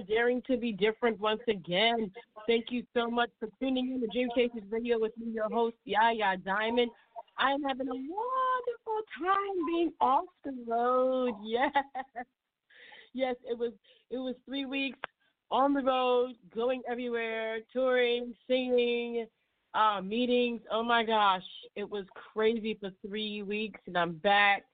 Daring to be different once again. Thank you so much for tuning in to Dream Chasers Radio with me, your host, Yaya Diamond. I am having a wonderful time being off the road. Yes. Yes, it was it was three weeks on the road, going everywhere, touring, singing, uh, meetings. Oh my gosh. It was crazy for three weeks and I'm back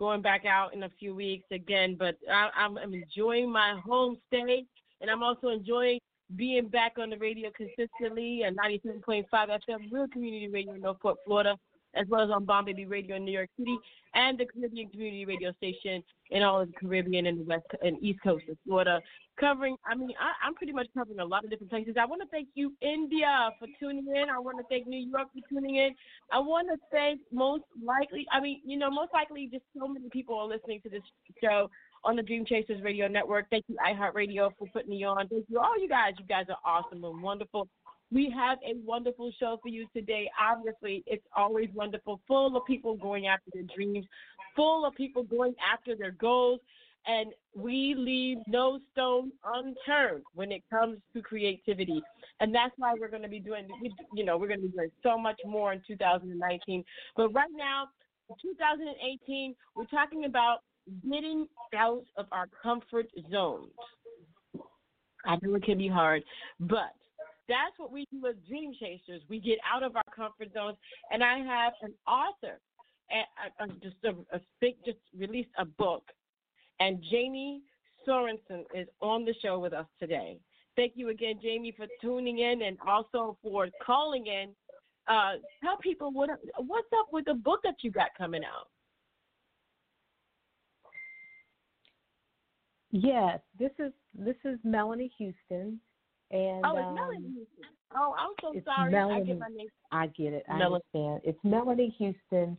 going back out in a few weeks again. But I, I'm, enjoying my home stay, and I'm also enjoying being back on the radio consistently at 97.5 FM, Real Community Radio Norfolk, Florida as well as on Bomb Baby Radio in New York City and the Caribbean Community Radio Station in all of the Caribbean and the West and East Coast of Florida. Covering, I mean, I, I'm pretty much covering a lot of different places. I want to thank you, India, for tuning in. I want to thank New York for tuning in. I want to thank most likely, I mean, you know, most likely just so many people are listening to this show on the Dream Chasers Radio Network. Thank you, iHeartRadio, for putting me on. Thank you, all you guys. You guys are awesome and wonderful. We have a wonderful show for you today. Obviously, it's always wonderful, full of people going after their dreams, full of people going after their goals, and we leave no stone unturned when it comes to creativity. And that's why we're going to be doing, you know, we're going to be doing so much more in 2019. But right now, 2018, we're talking about getting out of our comfort zones. I know it can be hard, but that's what we do as dream chasers. We get out of our comfort zones. And I have an author, just a, a just released a book, and Jamie Sorenson is on the show with us today. Thank you again, Jamie, for tuning in and also for calling in. Uh, tell people what what's up with the book that you got coming out. Yes, this is this is Melanie Houston, and oh, it's um, Melanie. Oh, I'm so sorry. Melanie. I get my name. I get it. I Melanie. understand. It's Melanie Houston,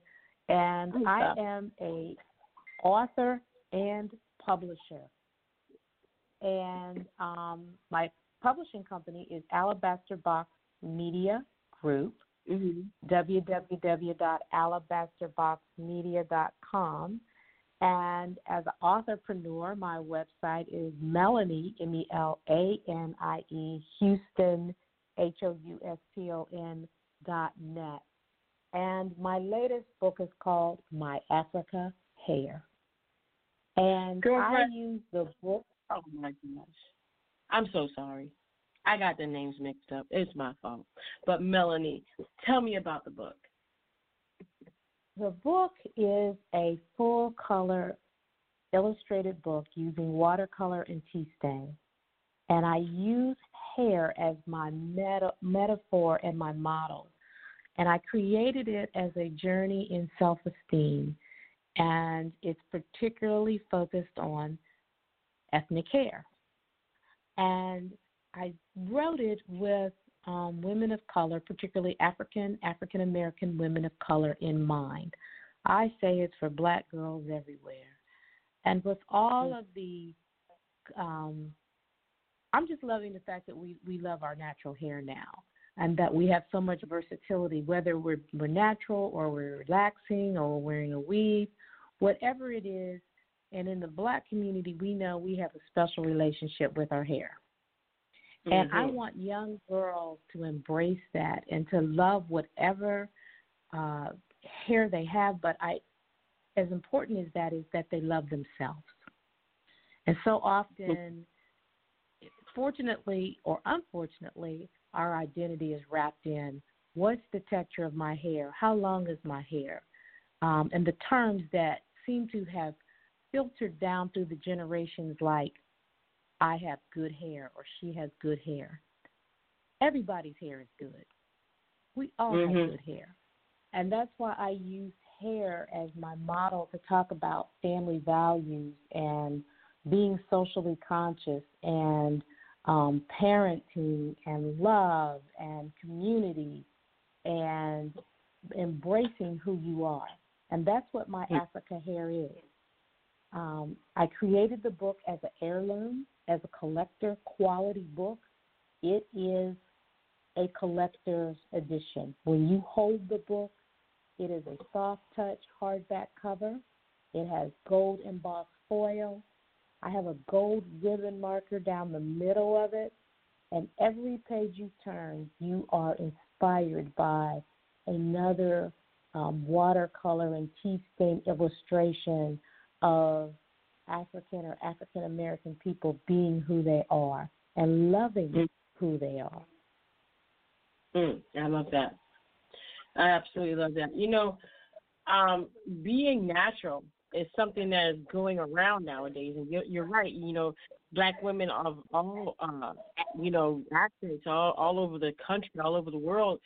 and I'm I am a author and publisher. And um, my publishing company is Alabaster Box Media Group. Mm-hmm. www.alabasterboxmedia.com. And as an authorpreneur, my website is Melanie, M E L A N I E, Houston, H O U S T O N dot net. And my latest book is called My Afrikah Hair. And I use the book. Oh my gosh. I'm so sorry. I got the names mixed up. It's my fault. But Melanie, tell me about the book. The book is a full color illustrated book using watercolor and tea stain. And I use hair as my meta- metaphor and my model. And I created it as a journey in self esteem. And it's particularly focused on ethnic hair. And I wrote it with um, women of color, particularly African, African American women of color, in mind. I say it's for black girls everywhere. And with all of the, um, I'm just loving the fact that we, we love our natural hair now and that we have so much versatility, whether we're, we're natural or we're relaxing or wearing a weave, whatever it is. And in the black community, we know we have a special relationship with our hair. And I Mhm. want young girls to embrace that and to love whatever uh, hair they have. But I, as important as that is, that they love themselves. And so often, fortunately or unfortunately, our identity is wrapped in what's the texture of my hair, how long is my hair, um, and the terms that seem to have filtered down through the generations, like I have good hair or she has good hair. Everybody's hair is good. We all Mhm. have good hair. And that's why I use hair as my model to talk about family values and being socially conscious and um, parenting and love and community and embracing who you are. And that's what my mm. Afrikah hair is. Um, I created the book as an heirloom, as a collector quality book. It is a collector's edition. When you hold the book, it is a soft touch hardback cover. It has gold embossed foil. I have a gold ribbon marker down the middle of it. And every page you turn, you are inspired by another um, watercolor and tea stain illustration of African or African American people being who they are and loving mm. who they are. Mm, I love that. I absolutely love that. You know, um, being natural is something that is going around nowadays, and you're, you're right. You know, black women of all, uh, you know, accents all all over the country, all over the world,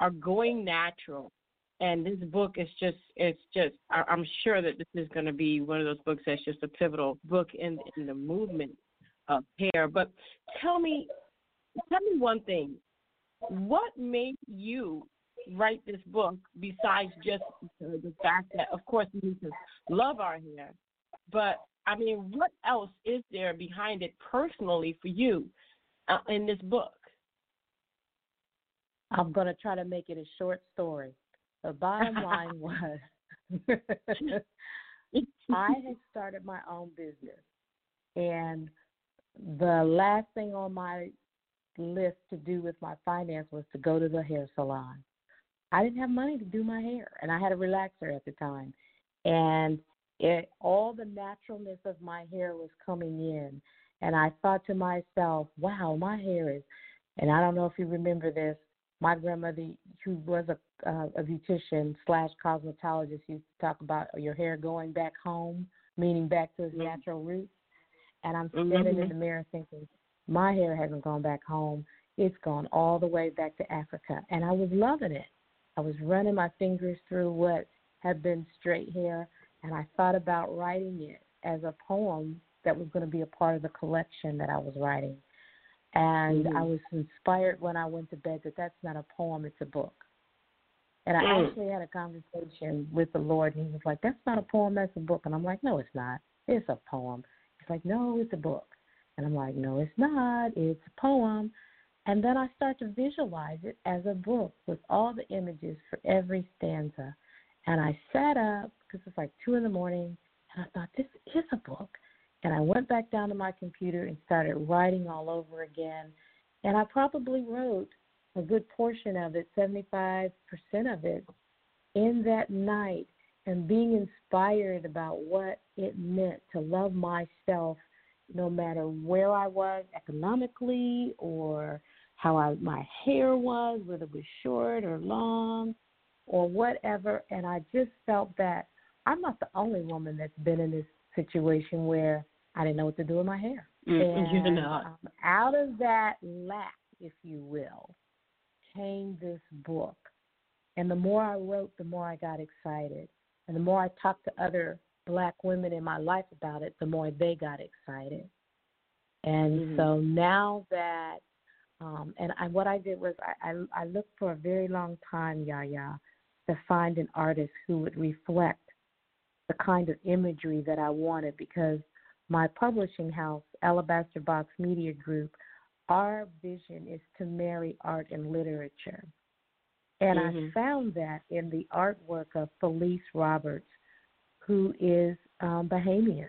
are going natural. And this book is just, it's just, I'm sure that this is going to be one of those books that's just a pivotal book in, in the movement of hair. But tell me, tell me one thing. What made you write this book besides just the fact that, of course, we need to love our hair, but I mean, what else is there behind it personally for you uh, in this book? I'm going to try to make it a short story. The bottom line was I had started my own business, and the last thing on my list to do with my finance was to go to the hair salon. I didn't have money to do my hair, and I had a relaxer at the time, and it all the naturalness of my hair was coming in, and I thought to myself, "Wow, my hair is." And I don't know if you remember this. My grandmother, who was a uh, a beautician slash cosmetologist, used to talk about your hair going back home, meaning back to its mm-hmm. natural roots. And I'm standing mm-hmm. in the mirror thinking, my hair hasn't gone back home. It's gone all the way back to Africa, and I was loving it. I was running my fingers through what had been straight hair, and I thought about writing it as a poem that was going to be a part of the collection that I was writing. And mm-hmm. I was inspired when I went to bed that that's not a poem, it's a book. And I mm. actually had a conversation with the Lord, and He was like, That's not a poem, that's a book. And I'm like, No, it's not. It's a poem. He's like, No, it's a book. And I'm like, No, it's not. It's a poem. And then I start to visualize it as a book with all the images for every stanza. And I sat up because it's like two in the morning, and I thought, this is a book. And I went back down to my computer and started writing all over again. And I probably wrote a good portion of it, 75% of it, in that night and being inspired about what it meant to love myself no matter where I was economically or how I, my hair was, whether it was short or long or whatever. And I just felt that I'm not the only woman that's been in this situation where I didn't know what to do with my hair. Mm, and. Um, out of that lack, if you will, came this book. And the more I wrote, the more I got excited. And the more I talked to other black women in my life about it, the more they got excited. And mm-hmm. so now that um, and I, what I did was I, I, I looked for a very long time, Yaya, to find an artist who would reflect the kind of imagery that I wanted because my publishing house, Alabaster Box Media Group, our vision is to marry art and literature. And mm-hmm. I found that in the artwork of Felice Roberts, who is um, Bahamian.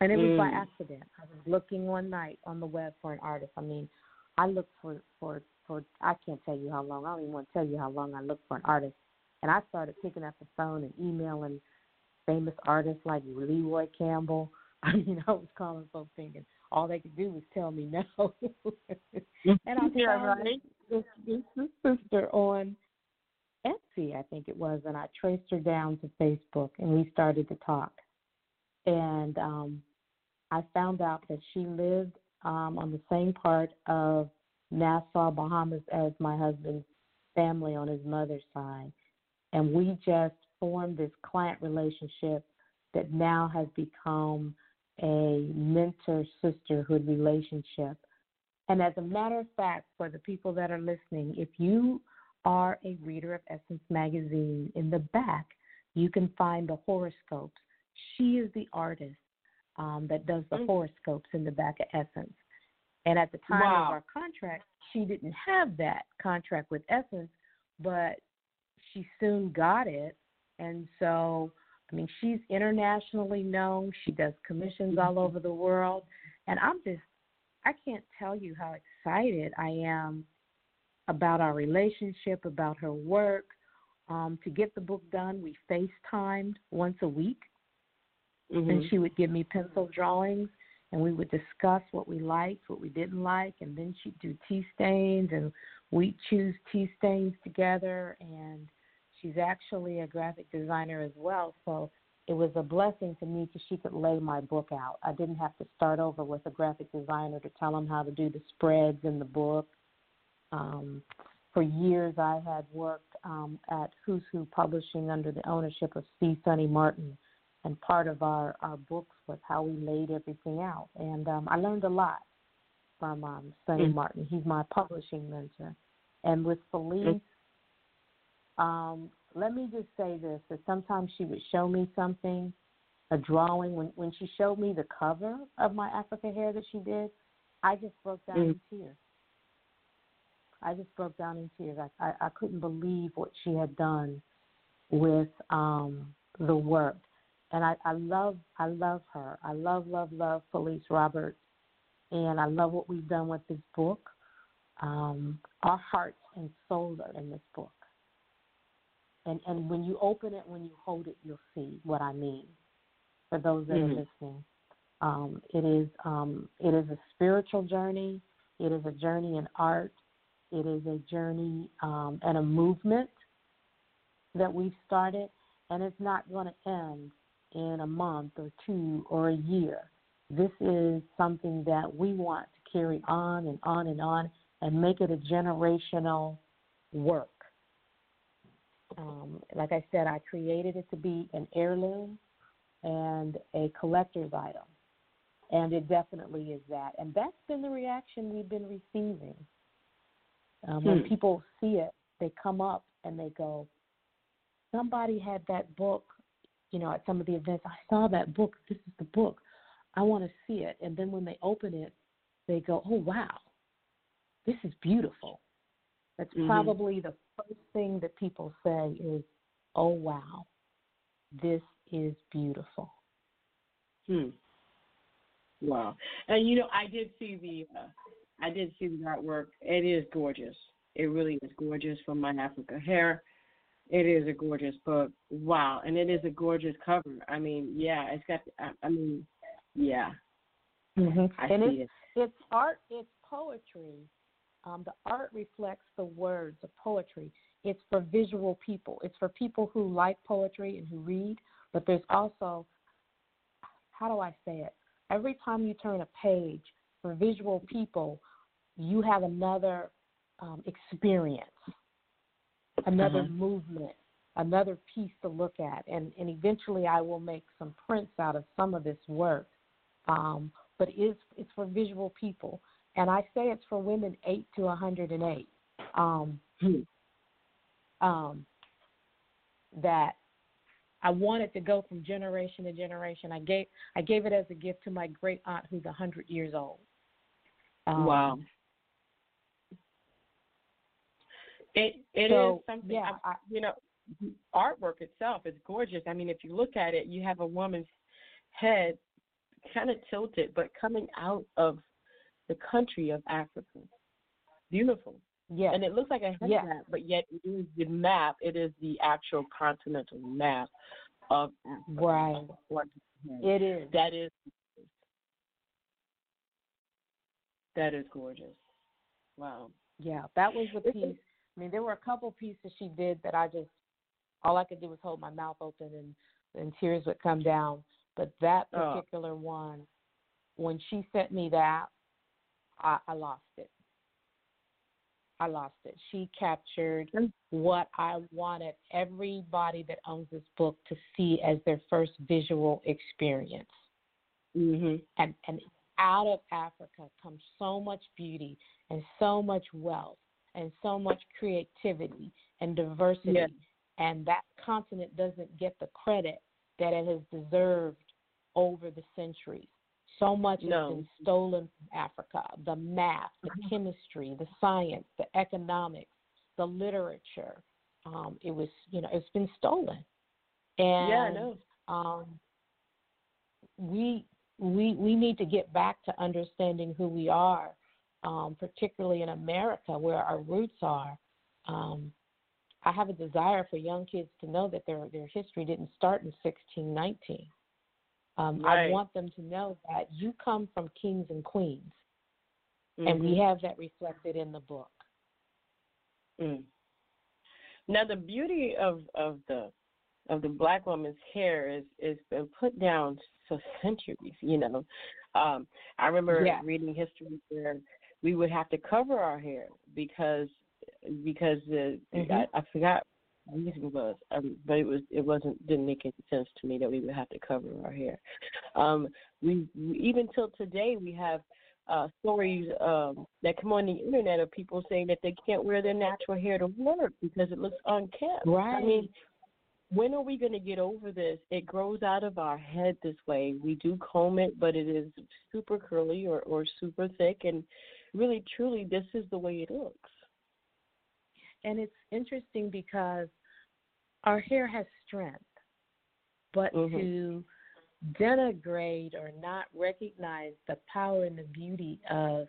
And it was mm. by accident. I was looking one night on the web for an artist. I mean, I looked for for for I can't tell you how long. I don't even want to tell you how long I looked for an artist. And I started picking up the phone and emailing famous artists like Leroy Campbell. I mean, I was calling folks thinking all they could do was tell me no. and I yeah, right. this, this, this sister on Etsy, I think it was, and I traced her down to Facebook, and we started to talk. And um, I found out that she lived um, on the same part of Nassau, Bahamas, as my husband's family on his mother's side. And we just formed this client relationship that now has become a mentor sisterhood relationship. And as a matter of fact, for the people that are listening, if you are a reader of Essence Magazine, in the back, you can find the horoscopes. She is the artist um, that does the mm-hmm. horoscopes in the back of Essence. And at the time wow. of our contract, she didn't have that contract with Essence, but she soon got it. And so, I mean, she's internationally known. She does commissions all mm-hmm. over the world. And I'm just, I can't tell you how excited I am about our relationship, about her work. Um, to get the book done, we FaceTimed once a week. Mm-hmm. And she would give me pencil drawings and we would discuss what we liked, what we didn't like, and then she'd do tea stains and we'd choose tea stains together and she's actually a graphic designer as well, so it was a blessing to me because she could lay my book out. I didn't have to start over with a graphic designer to tell them how to do the spreads in the book. Um, for years, I had worked um, at Who's Who Publishing under the ownership of C. Sunny Martin, and part of our our books was how we laid everything out. And um, I learned a lot from um, Sunny mm-hmm. Martin. He's my publishing mentor. And with Felice, um, let me just say this: that sometimes she would show me something, a drawing. When when she showed me the cover of my Afrikah hair that she did, I just broke down mm-hmm. in tears. I just broke down in tears. I, I I couldn't believe what she had done with um the work and I, I love I love her. I love love love Felice Roberts, and I love what we've done with this book. Um, our hearts and souls are in this book, and and when you open it, when you hold it, you'll see what I mean. For those that mm-hmm. are listening, um, it is um, it is a spiritual journey. It is a journey in art. It is a journey um, and a movement that we've started, and it's not going to end in a month or two or a year. This is something that we want to carry on and on and on and make it a generational work. Um, like I said, I created it to be an heirloom and a collector's item. And it definitely is that. And that's been the reaction we've been receiving. Um, hmm. When people see it, they come up and they go, Somebody had that book you know, at some of the events, I saw that book. This is the book. I want to see it. And then when they open it, they go, oh, wow, this is beautiful. That's mm-hmm. probably the first thing that people say is, oh, wow, this is beautiful. Hmm. Wow. And, you know, I did see the, uh, I did see the artwork. It is gorgeous. It really is gorgeous from my Afrikah hair. It is a gorgeous book. Wow, and it is a gorgeous cover. I mean, yeah, it's got. I, I mean, yeah. Mm-hmm. I and see it's, it. it's art. It's poetry. Um, the art reflects the words of poetry. It's for visual people. It's for people who like poetry and who read. But there's also, how do I say it? Every time you turn a page for visual people, you have another um, experience another uh-huh. movement, another piece to look at, and and eventually I will make some prints out of some of this work. Um, but it's it's for visual people, and I say it's for women eight to 108. Um, hmm. um, that I wanted to go from generation to generation. I gave I gave it as a gift to my great aunt who's a hundred years old. Um, wow. It it so, is something. Yeah, I, you know, artwork itself is gorgeous. I mean, if you look at it, you have a woman's head kind of tilted, but coming out of the country of Africa. Beautiful. Yeah. And it looks like a head yeah. map, but yet it is the map. It is the actual continental map of Africa. Right. It is. That is. That is gorgeous. Wow. Yeah, that was the piece I mean, there were a couple pieces she did that I just all I could do was hold my mouth open and and tears would come down. But that oh. particular oh. one, when she sent me that, I, I lost it. I lost it. She captured mm. what I wanted everybody that owns this book to see as their first visual experience. Mm-hmm. And and out of Africa comes so much beauty and so much wealth and so much creativity and diversity. Yes. And that continent doesn't get the credit that it has deserved over the centuries. So much no. has been stolen from Africa the math, the mm-hmm. chemistry, the science, the economics, the literature. Um, it was, you know, it's been stolen. And yeah, I know. Um, we we we need to get back to understanding who we are, um, particularly in America, where our roots are. Um, I have a desire for young kids to know that their their history didn't start in 1619. Um, right. I want them to know that you come from kings and queens, mm-hmm. and we mm-hmm. have that reflected in the book. Mm. Now, the beauty of of the of the black woman's hair is is been put down for centuries. You know, um, I remember yeah. reading history where we would have to cover our hair because because the mm-hmm. I, I forgot reason was, um, but it was it wasn't didn't make any sense to me that we would have to cover our hair. Um, we, we even till today we have uh, stories um, that come on the internet of people saying that they can't wear their natural hair to work because it looks unkempt. Right. I mean, when are we going to get over this? It grows out of our head this way. We do comb it, but it is super curly or, or super thick, and really, truly, this is the way it looks. And it's interesting because our hair has strength, but mm-hmm. to denigrate or not recognize the power and the beauty of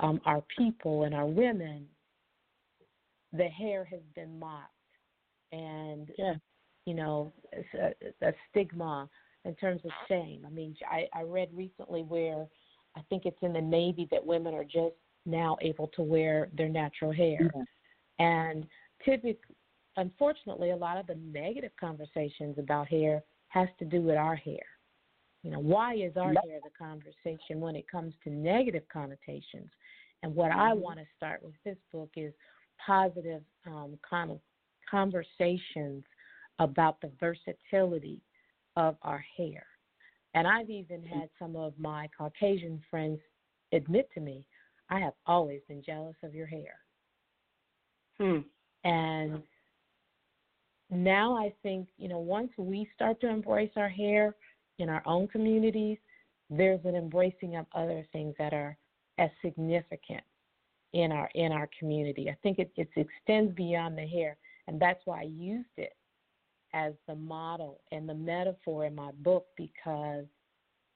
um, our people and our women, the hair has been mocked, and yeah. you know, a, a stigma in terms of shame. I mean, I, I read recently where I think it's in the Navy that women are just now able to wear their natural hair, mm-hmm. and typically unfortunately, a lot of the negative conversations about hair has to do with our hair. You know, why is our hair the conversation when it comes to negative connotations? And what I mm-hmm. want to start with this book is positive um, kind of conversations about the versatility of our hair. And I've even had some of my Caucasian friends admit to me, I have always been jealous of your hair. Hmm. And now I think, you know, once we start to embrace our hair in our own communities, there's an embracing of other things that are as significant in our in our community. I think it, it extends beyond the hair, and that's why I used it as the model and the metaphor in my book because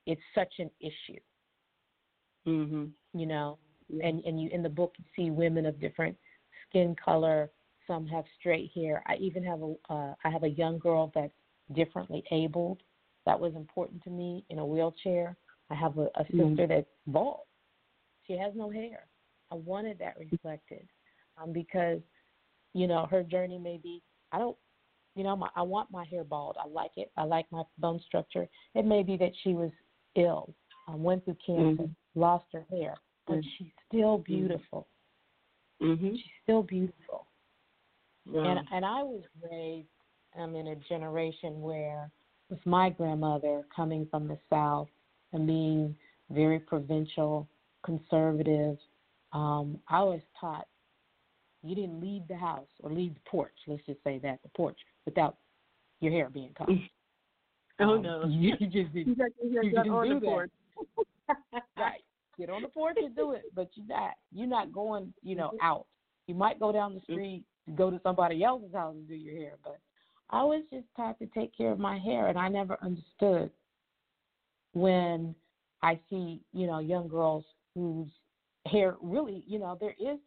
it's such an issue. Mm-hmm. You know, and and you in the book you see women of different skin color, some have straight hair. I even have a uh, I have a young girl that's differently abled. That was important to me in a wheelchair. I have a, a mm-hmm. sister mm-hmm. that's bald. She has no hair. I wanted that reflected um, because you know her journey may be. I don't. You know, my, I want my hair bald. I like it. I like my bone structure. It may be that she was ill, um, went through cancer, mm-hmm. lost her hair, but mm-hmm. she's still beautiful. Mm-hmm. She's still beautiful. Wow. And and I was raised um, in a generation where with my grandmother coming from the South and being very provincial, conservative, um, I was taught you didn't leave the house or leave the porch, let's just say that, the porch, without your hair being cut. Oh um, no! You just didn't, you, you didn't on do the porch. right. Get on the porch and do it, but you're not. You're not going. You know, out. You might go down the Mm-hmm. street go to somebody else's house and do your hair. But I was just taught to take care of my hair, and I never understood when I see, you know, young girls whose hair really, you know, there is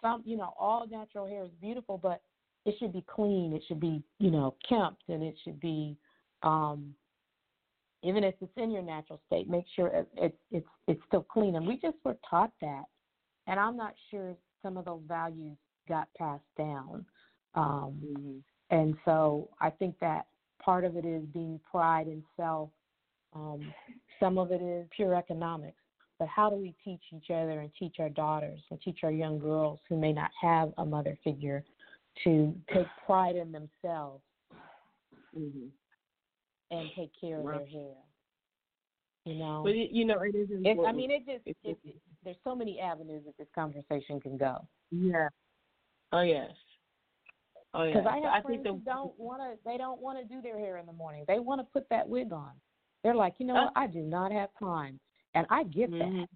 some, you know, all natural hair is beautiful, but it should be clean. It should be, you know, kempt, and it should be, um, even if it's in your natural state, make sure it, it, it's it's still clean. And we just were taught that, and I'm not sure some of those values got passed down. Um, mm-hmm. And so I think that part of it is being pride in self. Um, some of it is pure economics. but how do we teach each other and teach our daughters and teach our young girls who may not have a mother figure to take pride in themselves mm-hmm. and take care of their hair? You know, but it, you know, it is. It, I mean, it just it, there's so many avenues that this conversation can go. Yeah. Oh yes. Oh yeah. Because I have I friends the, who don't want to. They don't want to do their hair in the morning. They want to put that wig on. They're like, you know uh, what? I do not have time, and I get mm-hmm. that.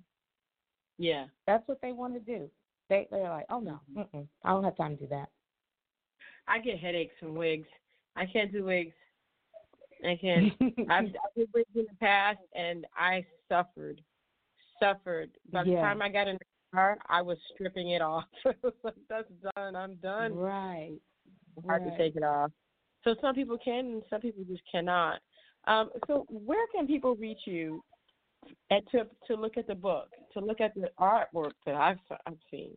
Yeah. That's what they want to do. They they're like, oh no, mm-mm, I don't have time to do that. I get headaches from wigs. I can't do wigs. I can't. I've, I did wigs in the past, and I suffered, suffered. By the yeah. time I got in the I was stripping it off. That's done. I'm done. Right. hard right. to take it off. So some people can, and some people just cannot. Um, so where can people reach you at, to to look at the book, to look at the artwork that I've I've seen?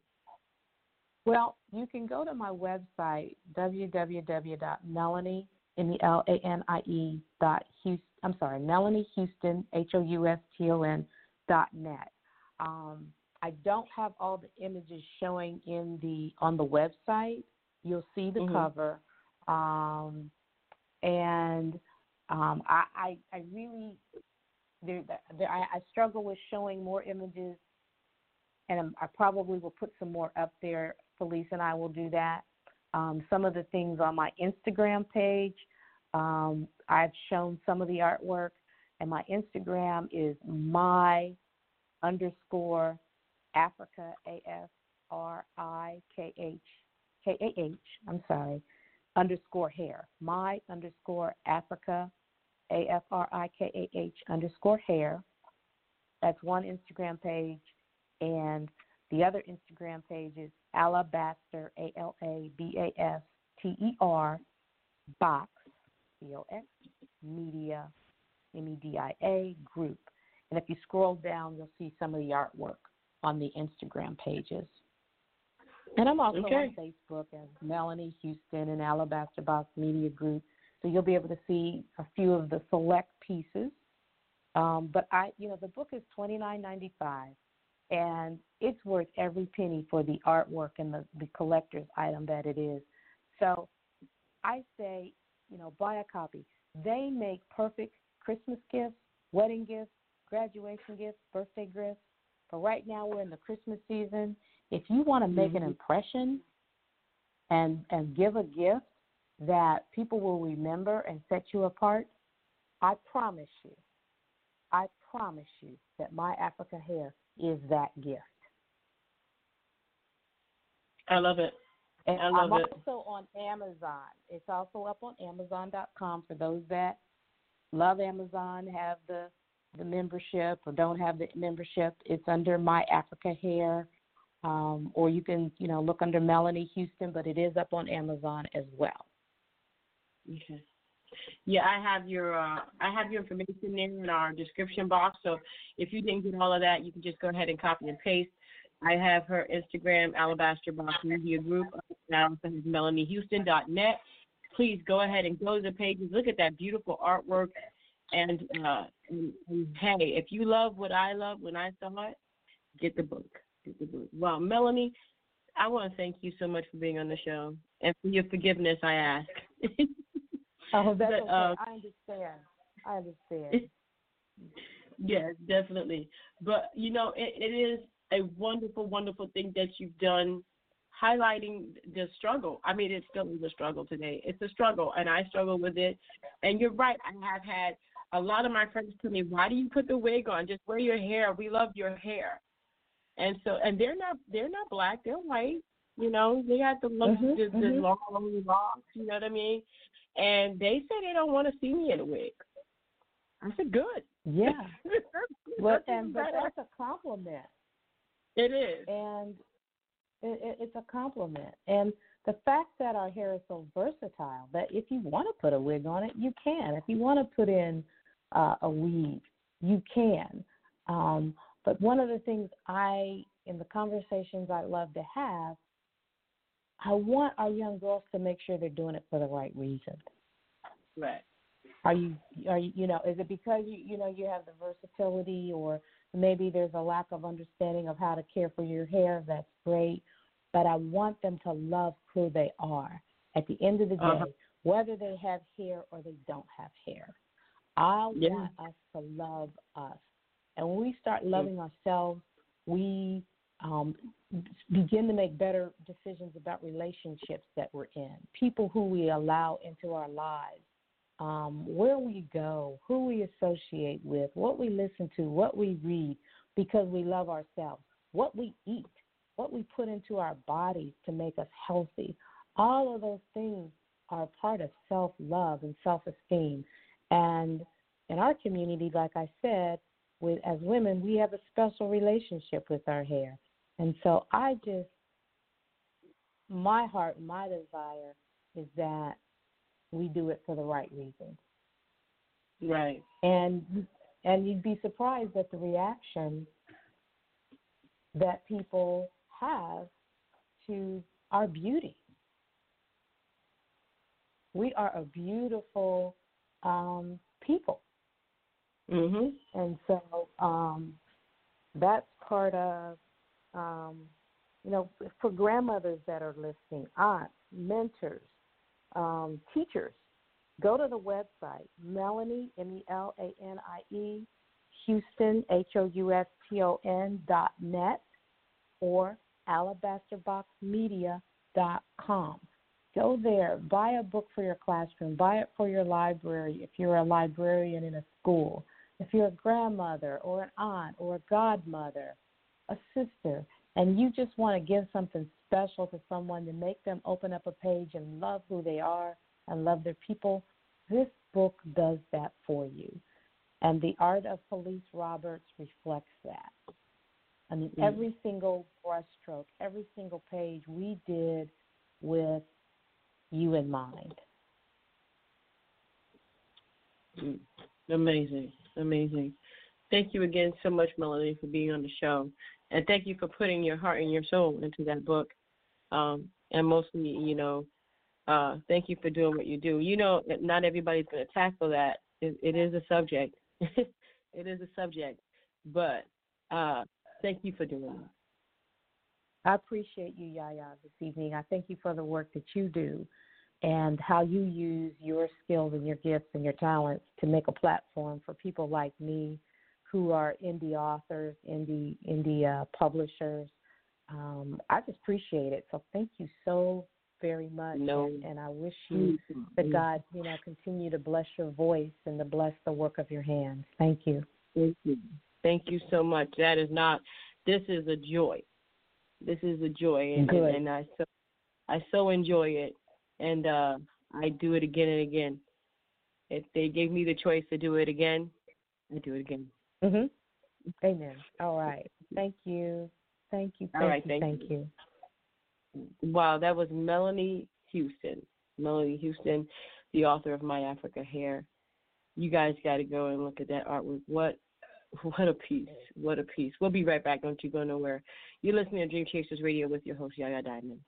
Well, you can go to my website www.melanie m e l a n i e dot Houston. I'm sorry, Melanie Houston H O U S T O N dot net. Um, I don't have all the images showing in the on the website. You'll see the mm-hmm. cover, um, and um, I, I, I really there, there I, I struggle with showing more images, and I probably will put some more up there. Felice and I will do that. Um, some of the things on my Instagram page, um, I've shown some of the artwork, and my Instagram is my underscore Afrikah A F R I K H K A H. I'm sorry, underscore hair. My underscore Afrikah a F R I K A H underscore hair. That's one Instagram page. And the other Instagram page is Alabaster, A L A B A S T E R, box, B O X, media, M E D I A, group. And if you scroll down, you'll see some of the artwork on the Instagram pages. And I'm also okay. on Facebook as Melanie Houston and Alabaster Box Media Group. So you'll be able to see a few of the select pieces. Um, but I, you know, the book is twenty nine ninety five, and it's worth every penny for the artwork and the, the collector's item that it is. So I say, you know, buy a copy. They make perfect Christmas gifts, wedding gifts, graduation gifts, birthday gifts. But right now we're in the Christmas season. If you want to make mm-hmm. an impression and and give a gift, that people will remember and set you apart, I promise you, I promise you that my Afrikah hair is that gift. I love it. And I love I'm it. also on Amazon. It's also up on Amazon.com for those that love Amazon, have the the membership, or don't have the membership. It's under My Afrikah Hair, um, or you can you know look under Melanie Houston, but it is up on Amazon as well. Okay. Yeah, I have your uh, I have your information there in our description box. So if you didn't get all of that, you can just go ahead and copy and paste. I have her Instagram, Alabaster Box Media Group. I also MelanieHouston.net. Please go ahead and go to the pages. Look at that beautiful artwork. And, uh, and, and hey, if you love what I love when I saw it, get the book. Get the book. Well, Melanie, I want to thank you so much for being on the show and for your forgiveness. I ask. Oh, that's but, okay. Uh, I understand. I understand. yes, definitely. But you know, it, it is a wonderful, wonderful thing that you've done, highlighting the struggle. I mean, it still is a struggle today. It's a struggle, and I struggle with it. And you're right. I have had a lot of my friends tell me, "Why do you put the wig on? Just wear your hair. We love your hair." And so, and they're not they're not black. They're white. You know, they got the look, mm-hmm, the, mm-hmm. the long locks. You know what I mean? and they say they don't want to see me in a wig. I said, good. Yeah. but and but that's a compliment. It is. And it, it, it's a compliment. And the fact that our hair is so versatile that if you want to put a wig on it, you can. If you want to put in uh, a weave, you can. Um, but one of the things I, in the conversations I love to have, I want our young girls to make sure they're doing it for the right reason. Right. Are you are you you know is it because you you know you have the versatility or maybe there's a lack of understanding of how to care for your hair. That's great. But I want them to love who they are. At the end of the uh-huh. day, uh-huh. whether they have hair or they don't have hair, I yeah. want us to love us. And when we start loving yeah. ourselves, we um, begin to make better decisions about relationships that we're in, people who we allow into our lives, um, where we go, who we associate with, what we listen to, what we read, because we love ourselves, what we eat, what we put into our bodies to make us healthy. All of those things are part of self love and self esteem. And in our community, like I said, with as women, we have a special relationship with our hair. And so I just, my heart, my desire is that we do it for the right reasons. Right. And and you'd be surprised at the reaction that people have to our beauty. We are a beautiful um, people. Mhm. And so um, that's part of um, you know, for grandmothers that are listening, aunts, mentors, um, teachers, go to the website, Melanie, M E L A N I E, Houston, H O U S T O N dot net, or alabasterboxmedia dot com. Go there, buy a book for your classroom, buy it for your library if you're a librarian in a school, if you're a grandmother or an aunt or a godmother, a sister, and you just want to give something special to someone to make them open up a page and love who they are and love their people, this book does that for you. And the art of Felice Roberts reflects that. I mean, mm. every single brushstroke, every single page we did with you in mind. Mm. Amazing, amazing. Thank you again so much, Melanie, for being on the show. And thank you for putting your heart and your soul into that book. Um, and mostly, you know, uh, thank you for doing what you do. You know, not everybody's going to tackle that. It, it is a subject. it is a subject. But uh, thank you for doing. I appreciate you, Yaya, this evening. I thank you for the work that you do and how you use your skills and your gifts and your talents to make a platform for people like me who are indie authors, indie indie uh, publishers. Um, I just appreciate it. So thank you so very much. No. And, and I wish you mm-hmm. that God, you know, continue to bless your voice and to bless the work of your hands. Thank you. Thank you. Thank you so much. That is not. This is a joy. This is a joy, and, Good. and I so I so enjoy it, and uh, I do it again and again. If they gave me the choice to do it again, I do it again. Mhm. Amen. All right. Thank you. Thank you. Thank All right. You, thank, thank you. you. Wow, that was Melanie Houston. Melanie Houston, the author of My Afrikah Hair. You guys got to go and look at that artwork. What what a piece. What a piece. We'll be right back. Don't you go nowhere. You're listening to Dream Chasers Radio with your host, Yaya Diamond.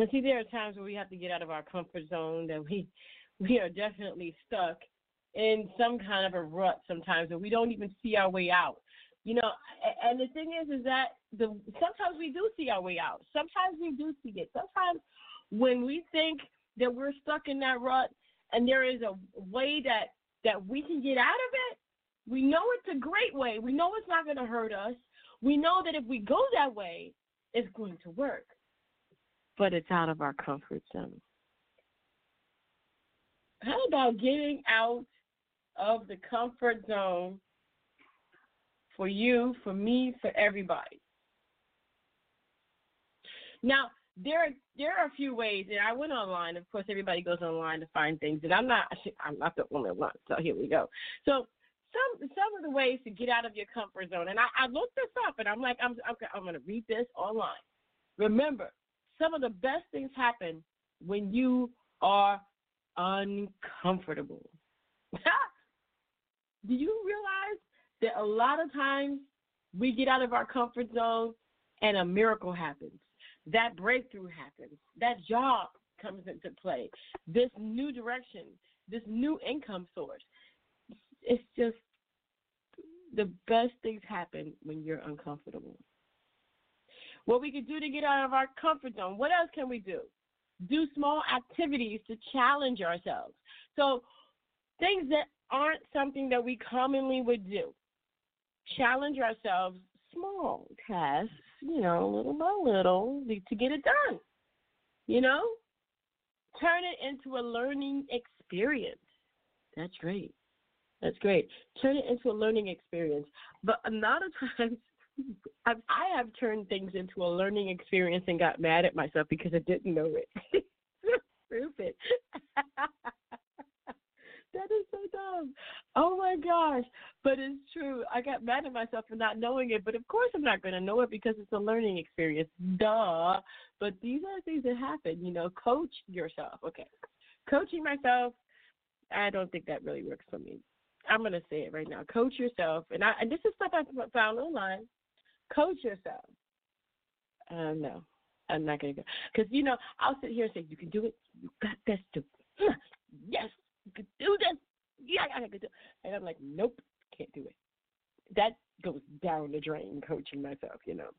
But see, there are times where we have to get out of our comfort zone that we we are definitely stuck in some kind of a rut sometimes and we don't even see our way out. You know, and the thing is is that the sometimes we do see our way out. Sometimes we do see it. Sometimes when we think that we're stuck in that rut and there is a way that that we can get out of it, we know it's a great way. We know it's not going to hurt us. We know that if we go that way, it's going to work but it's out of our comfort zone. How about getting out of the comfort zone for you, for me, for everybody? Now, there are there are a few ways, and I went online. Of course, everybody goes online to find things, and I'm not I'm not the only one. So here we go. So some some of the ways to get out of your comfort zone, and I, I looked this up, and I'm like I'm okay, I'm going to read this online. Remember, some of the best things happen when you are uncomfortable. Do you realize that a lot of times we get out of our comfort zone and a miracle happens? that breakthrough happens, that job comes into play, this new direction, this new income source. It's just the best things happen when you're uncomfortable. What we can do to get out of our comfort zone, what else can we do? Do small activities to challenge ourselves. So, things that aren't something that we commonly would do. Challenge ourselves small tasks, you know, little by little to get it done. You know? Turn it into a learning experience. That's great. That's great. Turn it into a learning experience. But a lot of times, I've, I have turned things into a learning experience and got mad at myself because I didn't know it. Stupid. That is so dumb. Oh my gosh. But it's true. I got mad at myself for not knowing it, but of course I'm not going to know it because it's a learning experience. Duh. But these are things that happen. You know, coach yourself. Okay. Coaching myself, I don't think that really works for me. I'm going to say it right now. Coach yourself. And, I, and this is stuff I found online. Coach yourself. Uh, no, I'm not going to go. Because, you know, I'll sit here and say, you can do it. You got this. To, yes, you could do this. Yeah, I could do it. And I'm like, nope, can't do it. That goes down the drain coaching myself, you know.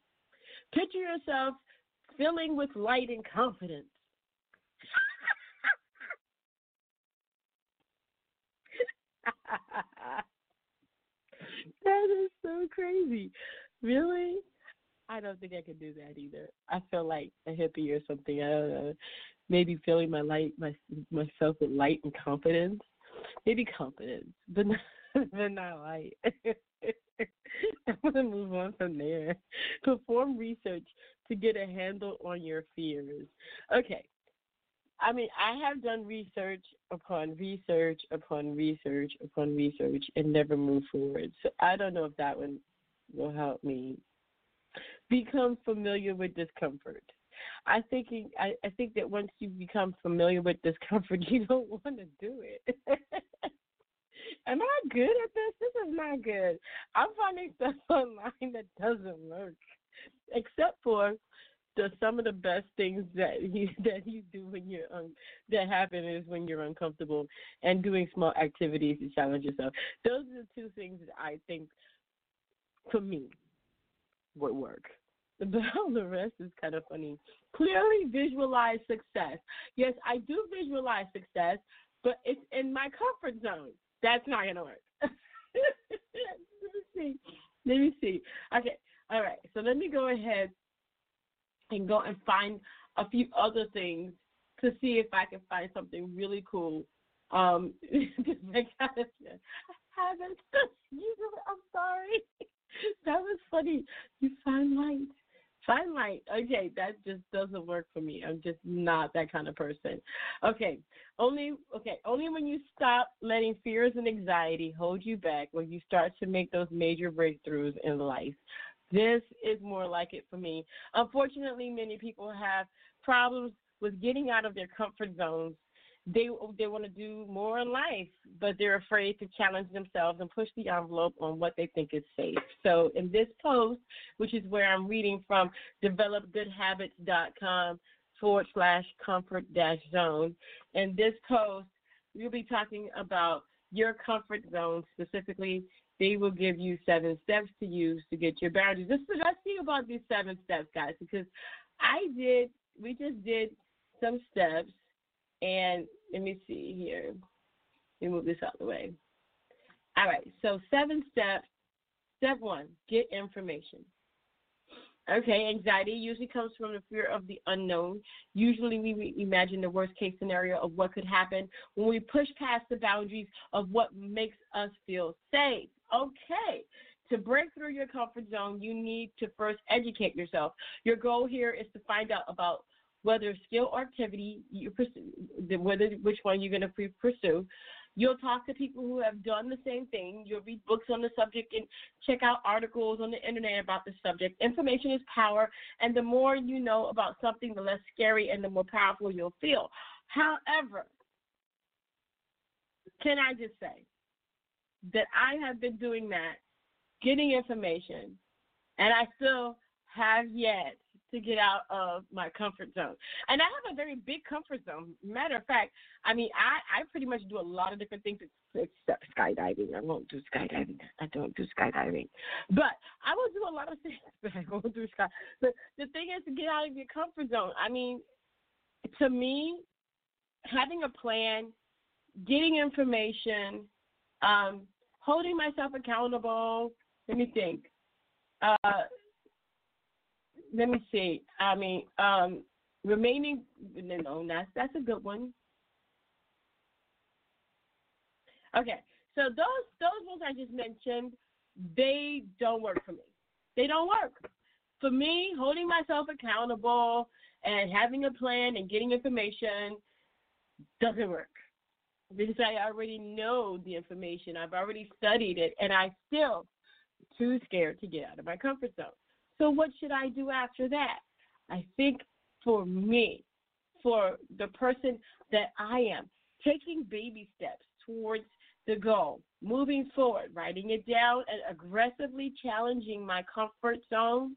Picture yourself filling with light and confidence. that is so crazy. Really? I don't think I could do that either. I feel like a hippie or something. I don't know maybe filling my light my myself with light and confidence. Maybe confidence, but not, but not light. I'm gonna move on from there. Perform research to get a handle on your fears. Okay. I mean, I have done research upon research upon research upon research and never moved forward. So I don't know if that one will help me become familiar with discomfort. I think I, I think that once you become familiar with discomfort, you don't want to do it. Am I good at this? This is not good. I'm finding stuff online that doesn't work, except for the some of the best things that you that you do when you're that happen is when you're uncomfortable and doing small activities to challenge yourself. Those are the two things that I think for me would work. But all the rest is kind of funny. Clearly visualize success. Yes, I do visualize success, but it's in my comfort zone. That's not gonna work. let me see. Let me see. Okay. All right. So let me go ahead and go and find a few other things to see if I can find something really cool. Um, I haven't. I'm sorry. That was funny. You find light. Find light. Okay, that just doesn't work for me. I'm just not that kind of person. Okay, only okay, only when you stop letting fears and anxiety hold you back, when you start to make those major breakthroughs in life. This is more like it for me. Unfortunately, many people have problems with getting out of their comfort zones they they want to do more in life, but they're afraid to challenge themselves and push the envelope on what they think is safe. So in this post, which is where I'm reading from developgoodhabits.com forward slash comfort dash zone, in this post we'll be talking about your comfort zone specifically. They will give you seven steps to use to get your boundaries. This is let's see about these seven steps, guys, because I did we just did some steps and let me see here. Let me move this out of the way. All right, so seven steps. Step one, get information. Okay, anxiety usually comes from the fear of the unknown. Usually, we imagine the worst case scenario of what could happen when we push past the boundaries of what makes us feel safe. Okay, to break through your comfort zone, you need to first educate yourself. Your goal here is to find out about whether skill or activity you pursue, whether which one you're going to pursue. You'll talk to people who have done the same thing. You'll read books on the subject and check out articles on the internet about the subject. Information is power, and the more you know about something, the less scary and the more powerful you'll feel. However, can I just say that I have been doing that, getting information, and I still have yet to get out of my comfort zone. And I have a very big comfort zone. Matter of fact, I mean, I, I pretty much do a lot of different things except skydiving. I won't do skydiving. I don't do skydiving. But I will do a lot of things, but I won't do sky. But the thing is to get out of your comfort zone. I mean, to me, having a plan, getting information, um, holding myself accountable. Let me think. Uh, let me see. I mean, um, remaining. No, that's that's a good one. Okay, so those those ones I just mentioned, they don't work for me. They don't work for me. Holding myself accountable and having a plan and getting information doesn't work because I already know the information. I've already studied it, and I still too scared to get out of my comfort zone. So what should I do after that? I think for me, for the person that I am, taking baby steps towards the goal, moving forward, writing it down, and aggressively challenging my comfort zone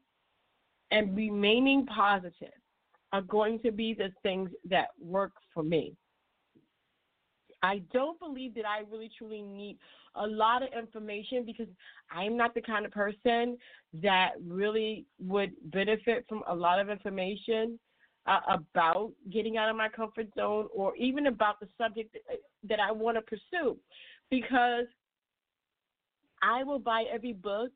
and remaining positive are going to be the things that work for me. I don't believe that I really truly need a lot of information because I'm not the kind of person that really would benefit from a lot of information uh, about getting out of my comfort zone or even about the subject that, that I want to pursue because I will buy every book.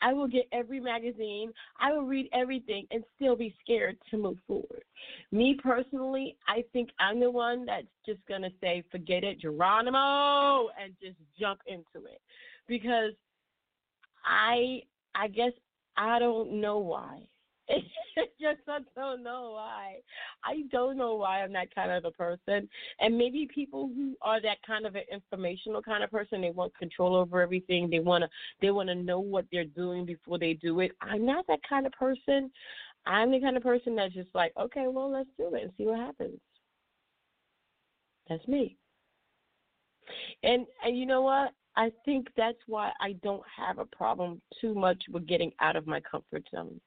I will get every magazine. I will read everything and still be scared to move forward. Me personally, I think I'm the one that's just going to say, forget it, Geronimo, and just jump into it. Because I, I guess I don't know why. Just I don't know why. I don't know why I'm that kind of a person. And maybe people who are that kind of an informational kind of person, they want control over everything. They wanna they wanna know what they're doing before they do it. I'm not that kind of person. I'm the kind of person that's just like, okay, well, let's do it and see what happens. That's me. And and you know what? I think that's why I don't have a problem too much with getting out of my comfort zone.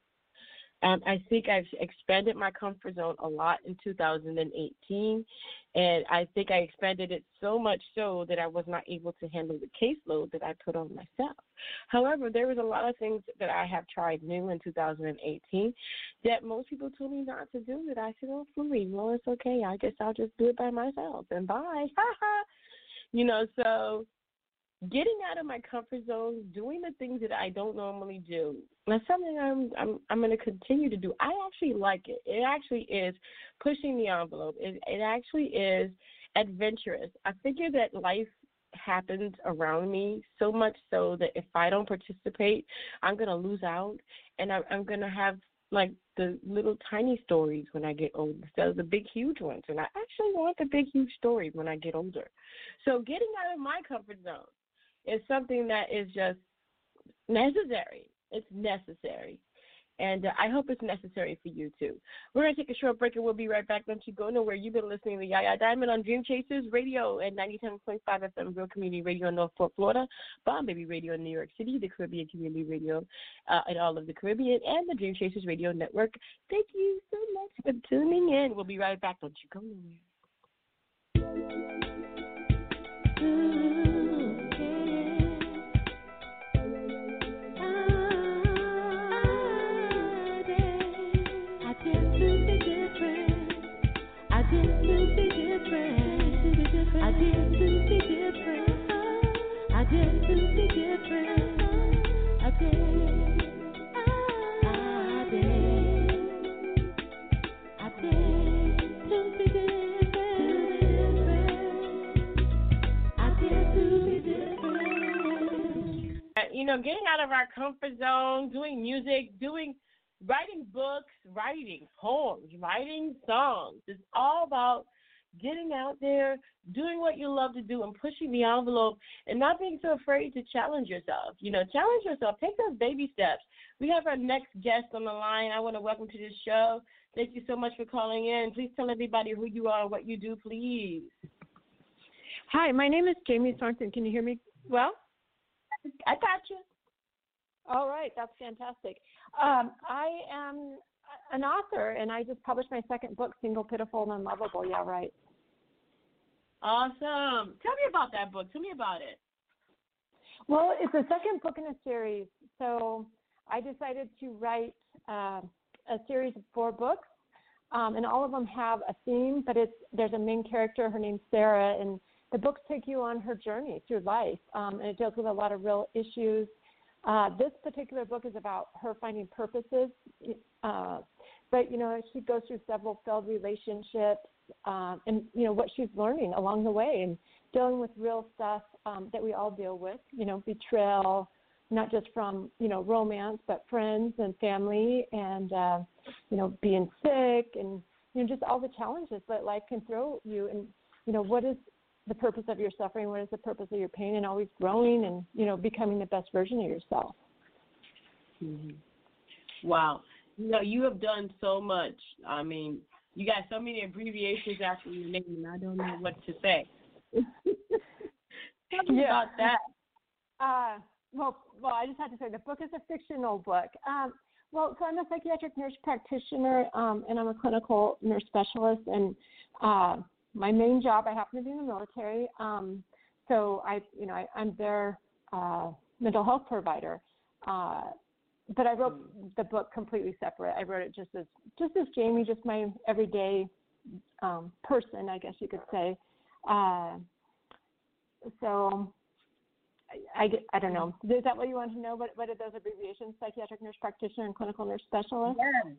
Um, I think I've expanded my comfort zone a lot in 2018, and I think I expanded it so much so that I was not able to handle the caseload that I put on myself. However, there was a lot of things that I have tried new in 2018 that most people told me not to do. That I said, "Oh, fully, well, it's okay. I guess I'll just do it by myself." And bye, you know. So getting out of my comfort zone, doing the things that I don't normally do. That's something I'm I'm I'm going to continue to do. I actually like it. It actually is pushing the envelope. It it actually is adventurous. I figure that life happens around me so much so that if I don't participate, I'm going to lose out and I'm I'm going to have like the little tiny stories when I get older instead of the big huge ones. And I actually want the big huge stories when I get older. So getting out of my comfort zone is something that is just necessary. It's necessary. And uh, I hope it's necessary for you too. We're going to take a short break and we'll be right back. Don't you go nowhere. You've been listening to Yaya Diamond on Dream Chasers Radio at 97.5 FM Real Community Radio in North Port, Florida, Bomb Baby Radio in New York City, the Caribbean Community Radio uh, in all of the Caribbean, and the Dream Chasers Radio Network. Thank you so much for tuning in. We'll be right back. Don't you go nowhere. You know, getting out of our comfort zone, doing music, doing writing books, writing poems, writing songs. It's all about getting out there, doing what you love to do, and pushing the envelope, and not being so afraid to challenge yourself. You know, challenge yourself. Take those baby steps. We have our next guest on the line. I want to welcome to this show. Thank you so much for calling in. Please tell everybody who you are and what you do, please. Hi, my name is Jamie Sorenson. Can you hear me well? I got you. All right, that's fantastic. Um, I am an author, and I just published my second book, Single, Pitiful, and Unlovable. Yeah, right. Awesome. Tell me about that book. Tell me about it. Well, it's the second book in a series. So I decided to write uh, a series of four books, um, and all of them have a theme. But it's there's a main character. Her name's Sarah, and the books take you on her journey through life, um, and it deals with a lot of real issues. Uh, this particular book is about her finding purposes, uh, but you know she goes through several failed relationships, um, and you know what she's learning along the way and dealing with real stuff um, that we all deal with. You know, betrayal, not just from you know romance, but friends and family, and uh, you know being sick, and you know just all the challenges that life can throw you. And you know what is the purpose of your suffering? What is the purpose of your pain? And always growing and you know becoming the best version of yourself. Mm-hmm. Wow, you know you have done so much. I mean, you got so many abbreviations after your name, and I don't know what to say. Tell me yeah. about that. Uh, well, well, I just had to say the book is a fictional book. Um, well, so I'm a psychiatric nurse practitioner, um, and I'm a clinical nurse specialist. And uh, my main job, I happen to be in the military. Um, so I, you know, I, I'm their uh, mental health provider. Uh, but I wrote the book completely separate. I wrote it just as just as Jamie, just my everyday um, person, I guess you could say. Uh, so I, I, I don't know. Is that what you want to know? What what are those abbreviations? Psychiatric nurse practitioner and clinical nurse specialist. Yes.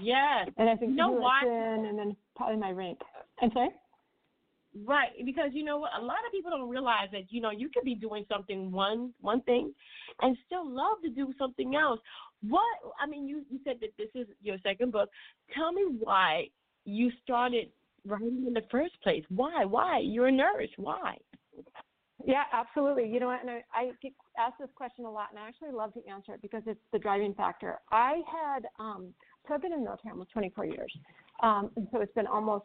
Yes. And I think you know why? and then probably my rank. I'm sorry. Right, because you know what, a lot of people don't realize that you know you could be doing something one one thing, and still love to do something else. What I mean, you you said that this is your second book. Tell me why you started writing in the first place. Why? Why? You're a nurse. Why? Yeah, absolutely. You know what? And I, I get asked this question a lot, and I actually love to answer it because it's the driving factor. I had, um, so I've been in the military almost 24 years, um, and so it's been almost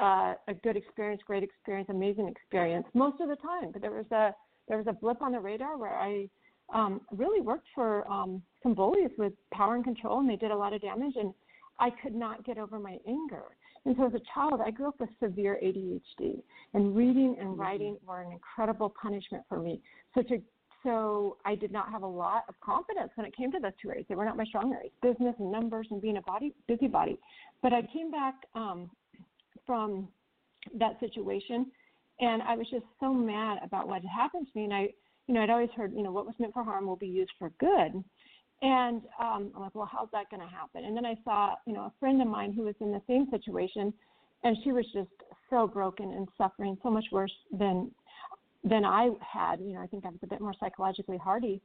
uh, a good experience, great experience, amazing experience most of the time. But there was a there was a blip on the radar where I um, really worked for um, some bullies with power and control, and they did a lot of damage, and I could not get over my anger. And so as a child, I grew up with severe ADHD, and reading and mm-hmm. writing were an incredible punishment for me. So to so I did not have a lot of confidence when it came to those two areas. They were not my strong areas, business and numbers and being a body busybody. But I came back um, from that situation. And I was just so mad about what had happened to me. And I, you know, I'd always heard, you know, what was meant for harm will be used for good. And um, I'm like, well, how's that going to happen? And then I saw, you know, a friend of mine who was in the same situation, and she was just so broken and suffering so much worse than than I had. You know, I think I was a bit more psychologically hardy.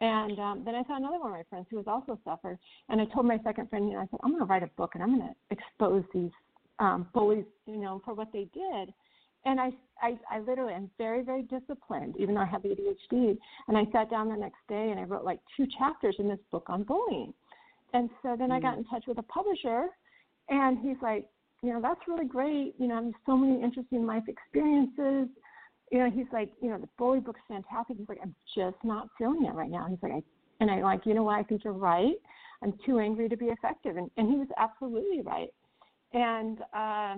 And um, then I saw another one of my friends who was also suffered. And I told my second friend, you know, I said, I'm going to write a book and I'm going to expose these um, bullies, you know, for what they did. And I, I, I literally am very, very disciplined, even though I have ADHD. And I sat down the next day and I wrote like two chapters in this book on bullying. And so then mm. I got in touch with a publisher, and he's like, you know, that's really great. You know, I have so many interesting life experiences. You know, he's like, you know, the bully book's fantastic. He's like, I'm just not feeling it right now. He's like, I, and I like, you know what? I think you're right. I'm too angry to be effective. And, and he was absolutely right. And uh,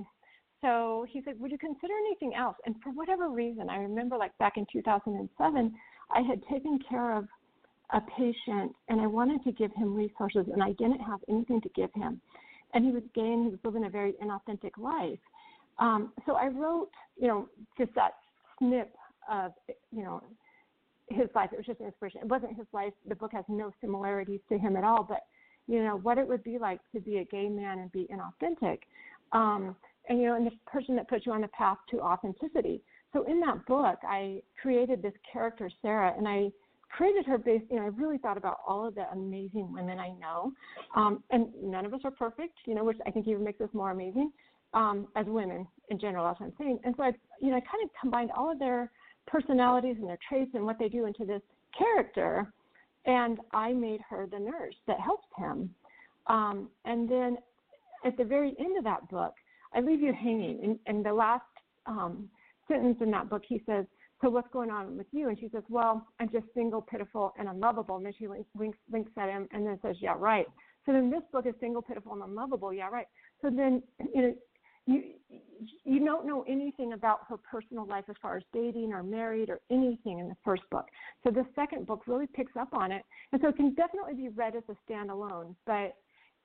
so he said, Would you consider anything else? And for whatever reason, I remember like back in 2007, I had taken care of a patient and I wanted to give him resources and I didn't have anything to give him. And he was gay and he was living a very inauthentic life. Um, so I wrote, you know, just that snip of, you know, his life. It was just inspiration. It wasn't his life. The book has no similarities to him at all, but you know, what it would be like to be a gay man and be inauthentic. Um, and, you know, and the person that puts you on the path to authenticity. So in that book, I created this character, Sarah, and I created her based, you know, I really thought about all of the amazing women I know. Um, and none of us are perfect, you know, which I think even makes us more amazing um, as women in general, that's what I'm saying. And so I, you know, I kind of combined all of their personalities and their traits and what they do into this character. And I made her the nurse that helps him. Um, and then at the very end of that book, I leave you hanging. And, and the last um, sentence in that book, he says, so what's going on with you? And she says, well, I'm just single, pitiful, and unlovable. And then she winks, winks at him and then says, yeah, right. So then this book is single, pitiful, and unlovable. Yeah, right. So then, you know, you you don't know anything about her personal life as far as dating or married or anything in the first book. So the second book really picks up on it, and so it can definitely be read as a standalone. But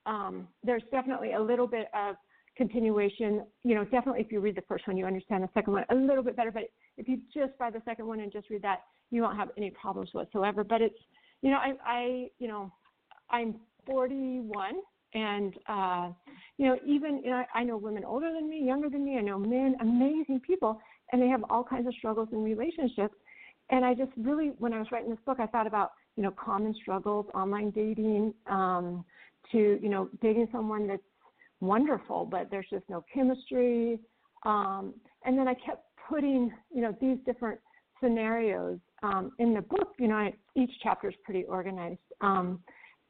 um, there's definitely a little bit of continuation. You know, definitely if you read the first one, you understand the second one a little bit better. But if you just buy the second one and just read that, you won't have any problems whatsoever. But it's, you know, I, I you know, I'm 41 and uh, you know, even you know, I know women older than me, younger than me. I know men, amazing people, and they have all kinds of struggles in relationships. And I just really, when I was writing this book, I thought about you know common struggles, online dating, um, to you know dating someone that's wonderful, but there's just no chemistry. Um, and then I kept putting you know these different scenarios um, in the book. You know, I, each chapter is pretty organized. Um,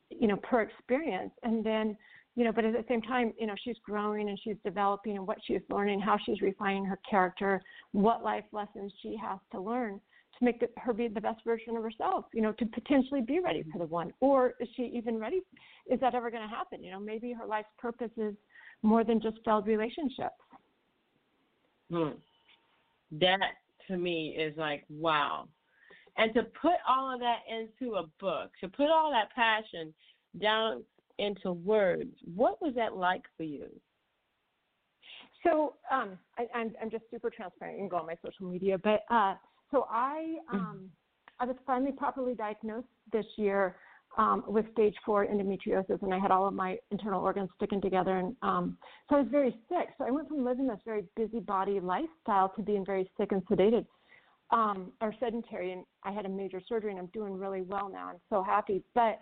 you know, per experience. And then, you know, but at the same time, you know, she's growing and she's developing and what she's learning, how she's refining her character, what life lessons she has to learn to make the, her be the best version of herself, you know, to potentially be ready for the one. Or is she even ready? Is that ever going to happen? You know, maybe her life's purpose is more than just failed relationships. Hmm. That to me is like, wow and to put all of that into a book, to put all that passion down into words, what was that like for you? So um, I, am I'm, I'm just super transparent. You can go on my social media, but uh, so I mm. um, I was finally properly diagnosed this year um, with stage four endometriosis, and I had all of my internal organs sticking together, and um, so I was very sick. So I went from living this very busybody lifestyle to being very sick and sedated um, or sedentary, and I had a major surgery, and I'm doing really well now. I'm so happy. But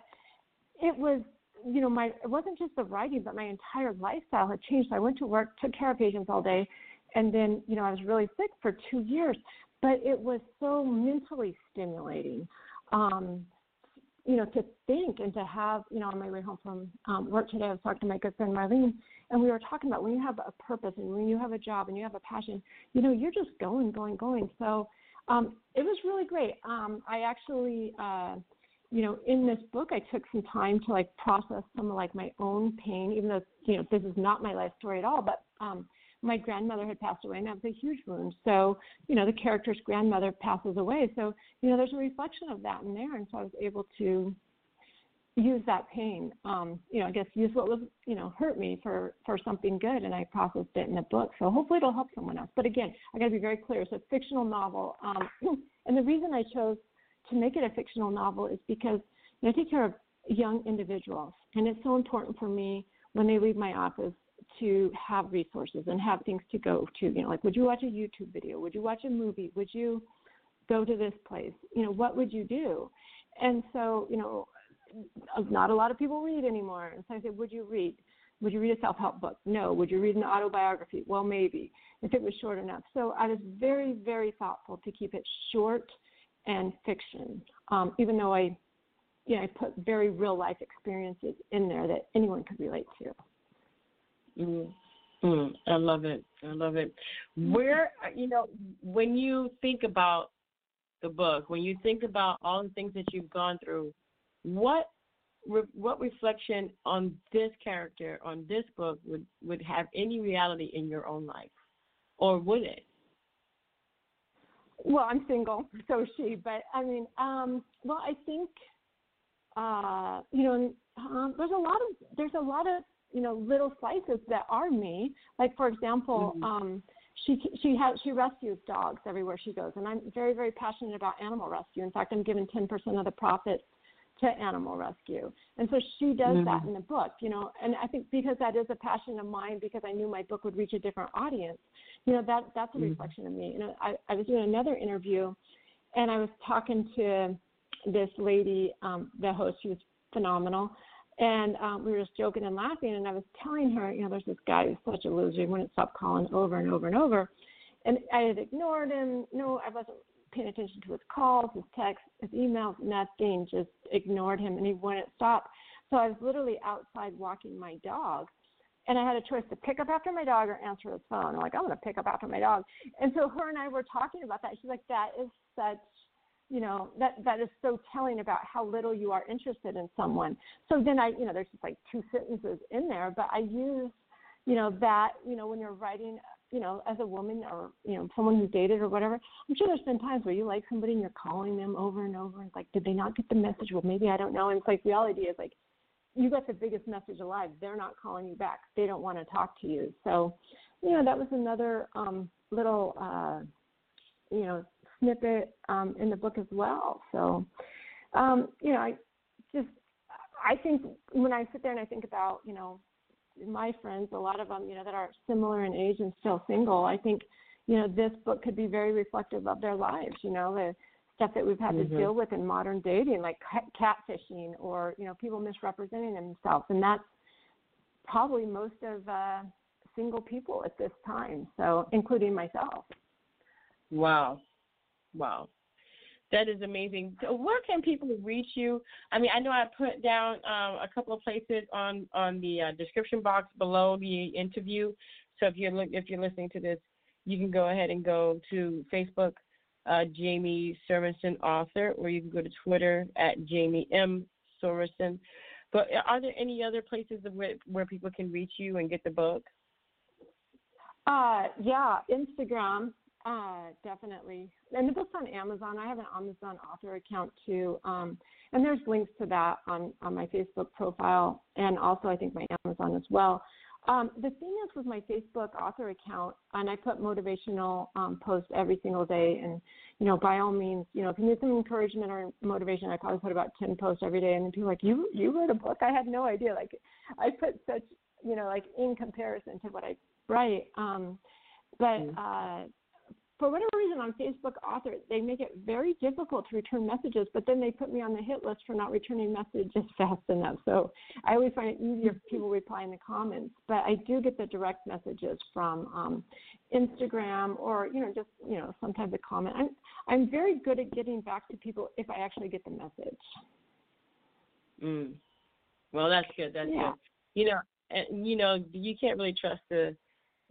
it was, you know, my it wasn't just the writing, but my entire lifestyle had changed. I went to work, took care of patients all day, and then, you know, I was really sick for two years. But it was so mentally stimulating. Um, you know, to think and to have, you know, on my way home from um, work today, I was talking to my good friend Marlene, and we were talking about when you have a purpose and when you have a job and you have a passion, you know, you're just going, going, going. So um, it was really great. Um, I actually, uh, you know, in this book, I took some time to like process some of like my own pain, even though you know this is not my life story at all. But um, my grandmother had passed away, and that was a huge wound. So, you know, the character's grandmother passes away. So, you know, there's a reflection of that in there, and so I was able to use that pain um you know i guess use what was you know hurt me for for something good and i processed it in the book. So hopefully it'll help someone else. But again i got to be very clear it's a fictional novel um and the reason i chose to make it a fictional novel is because you know, i take care of young individuals and it's so important for me when they leave my office to have resources and have things to go to you know like would you watch a youtube video? Would you watch a movie? Would you go to this place? You know what would you do? And so you know not a lot of people read anymore. And so I said, would you read? Would you read a self-help book? No. Would you read an autobiography? Well, maybe if it was short enough. So I was very, very thoughtful to keep it short and fiction, um, even though I, you know, I put very real life experiences in there that anyone could relate to. Mm. Mm, I love it. I love it. Where you know when you think about the book, when you think about all the things that you've gone through, what re- what reflection on this character on this book would would have any reality in your own life, or would it? Well, I'm single, so is she. But I mean, um, well, I think uh, you know, um, there's a lot of there's a lot of you know little slices that are me. Like for example, mm-hmm. um, she she has she rescues dogs everywhere she goes, and I'm very very passionate about animal rescue. In fact, I'm given 10% of the profits to animal rescue. And so she does mm-hmm. that in the book, you know, and I think because that is a passion of mine because I knew my book would reach a different audience, you know, that that's a mm-hmm. reflection of me. You know, I, I was doing another interview and I was talking to this lady, um, the host, she was phenomenal. And um, we were just joking and laughing, and I was telling her, you know, there's this guy who's such a loser. He wouldn't stop calling over and over and over. And I had ignored him. No, I wasn't paying attention to his calls, his texts, his emails, nothing. Just ignored him, and he wouldn't stop. So I was literally outside walking my dog, and I had a choice to pick up after my dog or answer his phone. I'm like, I'm to pick up after my dog. And so her and I were talking about that. She's like, that is such you know that that is so telling about how little you are interested in someone so then i you know there's just like two sentences in there but i use you know that you know when you're writing you know as a woman or you know someone who dated or whatever i'm sure there's been times where you like somebody and you're calling them over and over and it's like did they not get the message? Well maybe i don't know. And it's like reality is like you got the biggest message alive. They're not calling you back. They don't want to talk to you. So you know that was another um little uh you know snippet um, in the book as well. So, um, you know, I just I think when I sit there and I think about you know my friends, a lot of them you know that are similar in age and still single, I think you know this book could be very reflective of their lives. You know the stuff that we've had mm-hmm. to deal with in modern dating, like catfishing or you know people misrepresenting themselves, and that's probably most of uh, single people at this time. So, including myself. Wow, Wow. That is amazing. Where can people reach you? I mean, I know I put down um, a couple of places on on the uh, description box below the interview. So if you're if you're listening to this, you can go ahead and go to Facebook, uh, Jamie Sorenson author, or you can go to Twitter at Jamie M Sorenson. But are there any other places where where people can reach you and get the book? Uh, yeah, Instagram uh, definitely. And the book's on Amazon. I have an Amazon author account too. Um, and there's links to that on, on my Facebook profile and also I think my Amazon as well. Um, the thing is with my Facebook author account, and I put motivational um, posts every single day. And, you know, by all means, you know, if you need some encouragement or motivation, I probably put about 10 posts every day. And then people are like, you, you wrote a book? I had no idea. Like, I put such, you know, like in comparison to what I write. Um, but, mm. uh, for whatever reason on Facebook author, they make it very difficult to return messages, but then they put me on the hit list for not returning messages fast enough. So I always find it easier for people reply in the comments. But I do get the direct messages from um, Instagram or, you know, just, you know, sometimes a comment. I'm I'm very good at getting back to people if I actually get the message. Mm. Well that's good. That's yeah. good. You know, and you know, you can't really trust the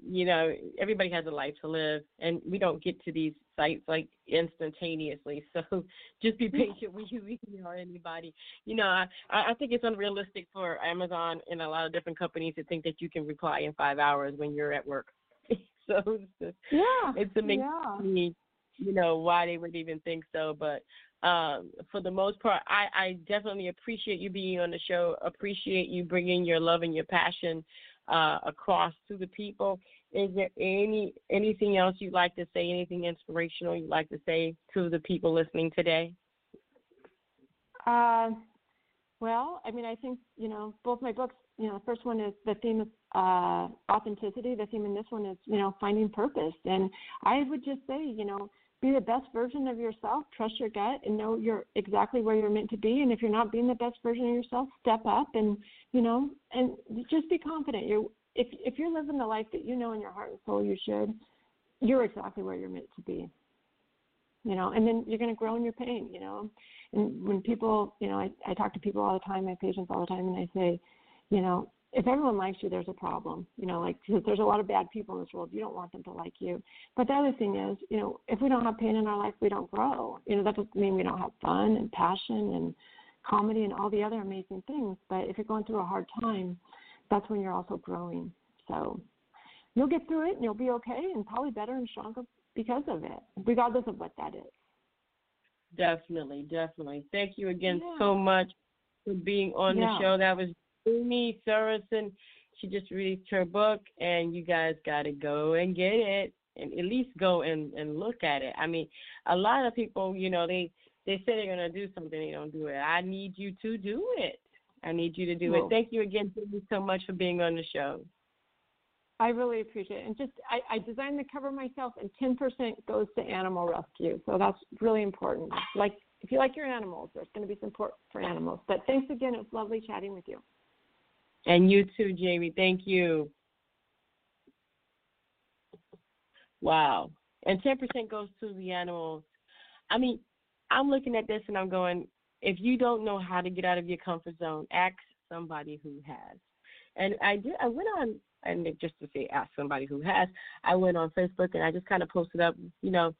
you know, everybody has a life to live, and we don't get to these sites like instantaneously. So just be patient when you or anybody. You know, I I think it's unrealistic for Amazon and a lot of different companies to think that you can reply in five hours when you're at work. so it's just, yeah, it's amazing yeah. you know, why they would even think so. But um, for the most part, I, I definitely appreciate you being on the show. Appreciate you bringing your love and your passion uh, across to the people. Is there any anything else you'd like to say? Anything inspirational you'd like to say to the people listening today? Uh, well, I mean, I think you know both my books. You know, the first one is the theme of uh, authenticity. The theme in this one is you know finding purpose. And I would just say, you know, be the best version of yourself. Trust your gut and know you're exactly where you're meant to be. And if you're not being the best version of yourself, step up and you know, and just be confident. You're if if you're living the life that you know in your heart and soul you should, you're exactly where you're meant to be. You know, and then you're going to grow in your pain. You know, and when people, you know, I I talk to people all the time, my patients all the time, and I say, you know, if everyone likes you, there's a problem. You know, like cause there's a lot of bad people in this world. You don't want them to like you. But the other thing is, you know, if we don't have pain in our life, we don't grow. You know, that doesn't mean we don't have fun and passion and comedy and all the other amazing things. But if you're going through a hard time, that's when you're also growing. So you'll get through it and you'll be okay and probably better and stronger because of it, regardless of what that is. Definitely, definitely. Thank you again yeah. so much for being on yeah. the show. That was Amy Sorenson. She just released her book, and you guys got to go and get it, and at least go and and look at it. I mean, a lot of people, you know, they they say they're gonna do something, they don't do it. I need you to do it. I need you to do it. Thank you again. Thank you so much for being on the show. I really appreciate it. And just, I, I designed the cover myself, and 10% goes to animal rescue. So that's really important. Like, if you like your animals, there's going to be support for animals. But thanks again. It was lovely chatting with you. And you too, Jamie. Thank you. Wow. And 10% goes to the animals. I mean, I'm looking at this and I'm going, if you don't know how to get out of your comfort zone, ask somebody who has. And I did. I went on, and just to say, ask somebody who has. I went on Facebook and I just kind of posted up, you know,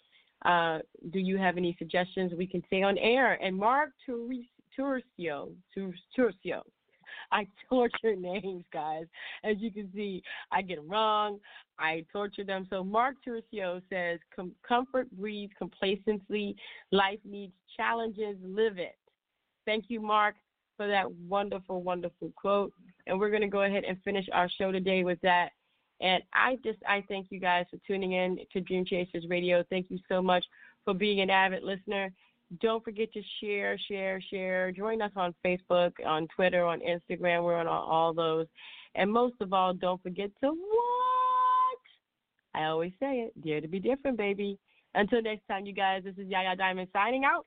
uh, do you have any suggestions we can say on air? And Mark Turcio, Turcio, I torture names, guys. As you can see, I get them wrong. I torture them. So Mark Turcio says, "Comfort breeds complacency. Life needs challenges. Live it." Thank you, Mark, for that wonderful, wonderful quote. And we're going to go ahead and finish our show today with that. And I just I thank you guys for tuning in to Dream Chasers Radio. Thank you so much for being an avid listener. Don't forget to share, share, share. Join us on Facebook, on Twitter, on Instagram. We're on all those. And most of all, don't forget to what? I always say it. Dare to be different, baby. Until next time, you guys, this is Yaya Diamond signing out.